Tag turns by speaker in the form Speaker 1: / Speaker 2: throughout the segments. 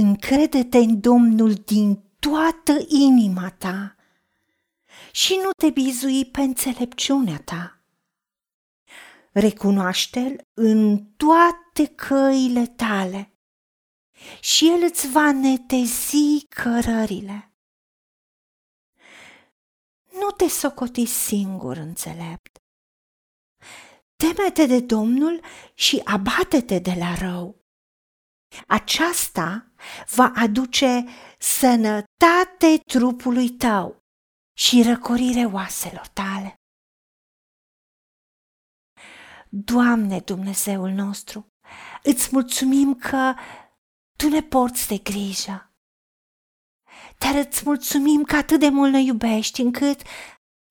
Speaker 1: Încrede-te în Domnul din toată inima ta și nu te bizui pe înțelepciunea ta. Recunoaște-l în toate căile tale și el îți va netezi cărările. Nu te socoti singur înțelept. Temete de Domnul și abate-te de la rău. Aceasta va aduce sănătate trupului tău și răcorire oaselor tale. Doamne Dumnezeul nostru, îți mulțumim că Tu ne porți de grijă. Dar îți mulțumim că atât de mult ne iubești încât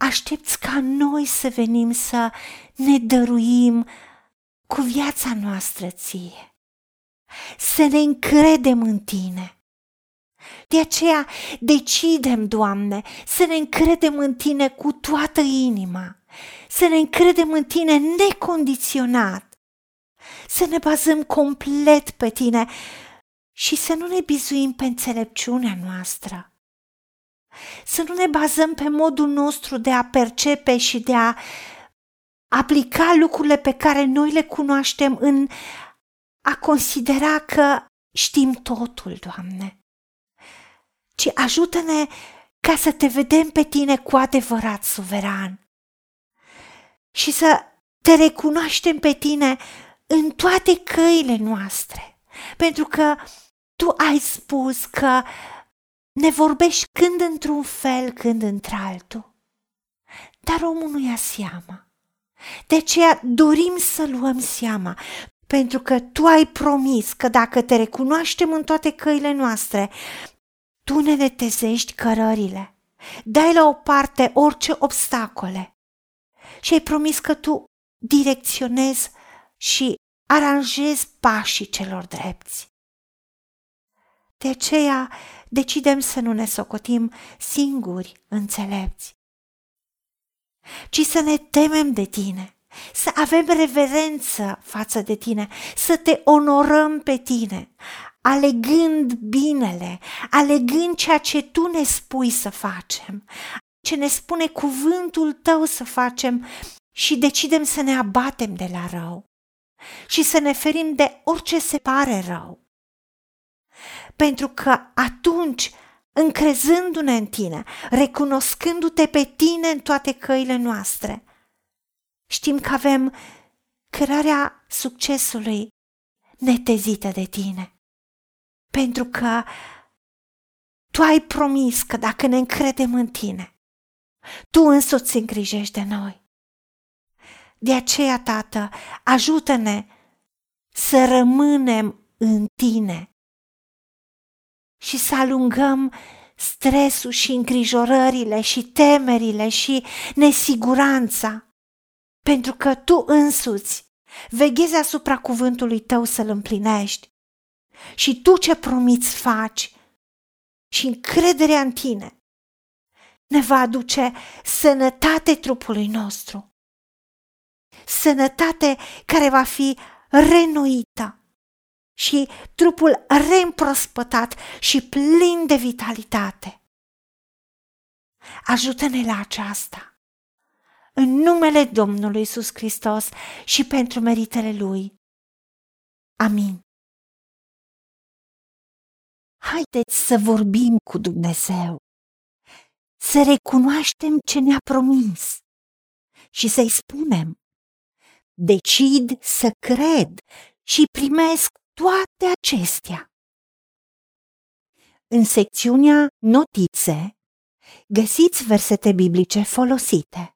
Speaker 1: aștepți ca noi să venim să ne dăruim cu viața noastră ție să ne încredem în Tine. De aceea decidem, Doamne, să ne încredem în Tine cu toată inima, să ne încredem în Tine necondiționat, să ne bazăm complet pe Tine și să nu ne bizuim pe înțelepciunea noastră. Să nu ne bazăm pe modul nostru de a percepe și de a aplica lucrurile pe care noi le cunoaștem în a considera că știm totul, Doamne, ci ajută-ne ca să te vedem pe tine cu adevărat suveran și să te recunoaștem pe tine în toate căile noastre, pentru că tu ai spus că ne vorbești când într-un fel, când într-altul. Dar omul nu ia seama. De aceea dorim să luăm seama pentru că tu ai promis că dacă te recunoaștem în toate căile noastre, tu ne netezești cărările, dai la o parte orice obstacole. Și ai promis că tu direcționezi și aranjezi pașii celor drepți. De aceea decidem să nu ne socotim singuri înțelepți, ci să ne temem de tine să avem reverență față de tine, să te onorăm pe tine, alegând binele, alegând ceea ce tu ne spui să facem, ce ne spune cuvântul tău să facem și decidem să ne abatem de la rău și să ne ferim de orice se pare rău. Pentru că atunci, încrezându-ne în tine, recunoscându-te pe tine în toate căile noastre, Știm că avem cărarea succesului netezită de tine. Pentru că tu ai promis că dacă ne încredem în tine, tu însuți îngrijești de noi. De aceea, Tată, ajută-ne să rămânem în tine și să alungăm stresul și îngrijorările și temerile și nesiguranța pentru că tu însuți veghezi asupra cuvântului tău să-l împlinești. Și tu ce promiți faci și încrederea în tine ne va aduce sănătate trupului nostru. Sănătate care va fi renoită și trupul reîmprospătat și plin de vitalitate. Ajută-ne la aceasta în numele Domnului Isus Hristos și pentru meritele Lui. Amin. Haideți să vorbim cu Dumnezeu, să recunoaștem ce ne-a promis și să-i spunem, decid să cred și primesc toate acestea. În secțiunea Notițe găsiți versete biblice folosite.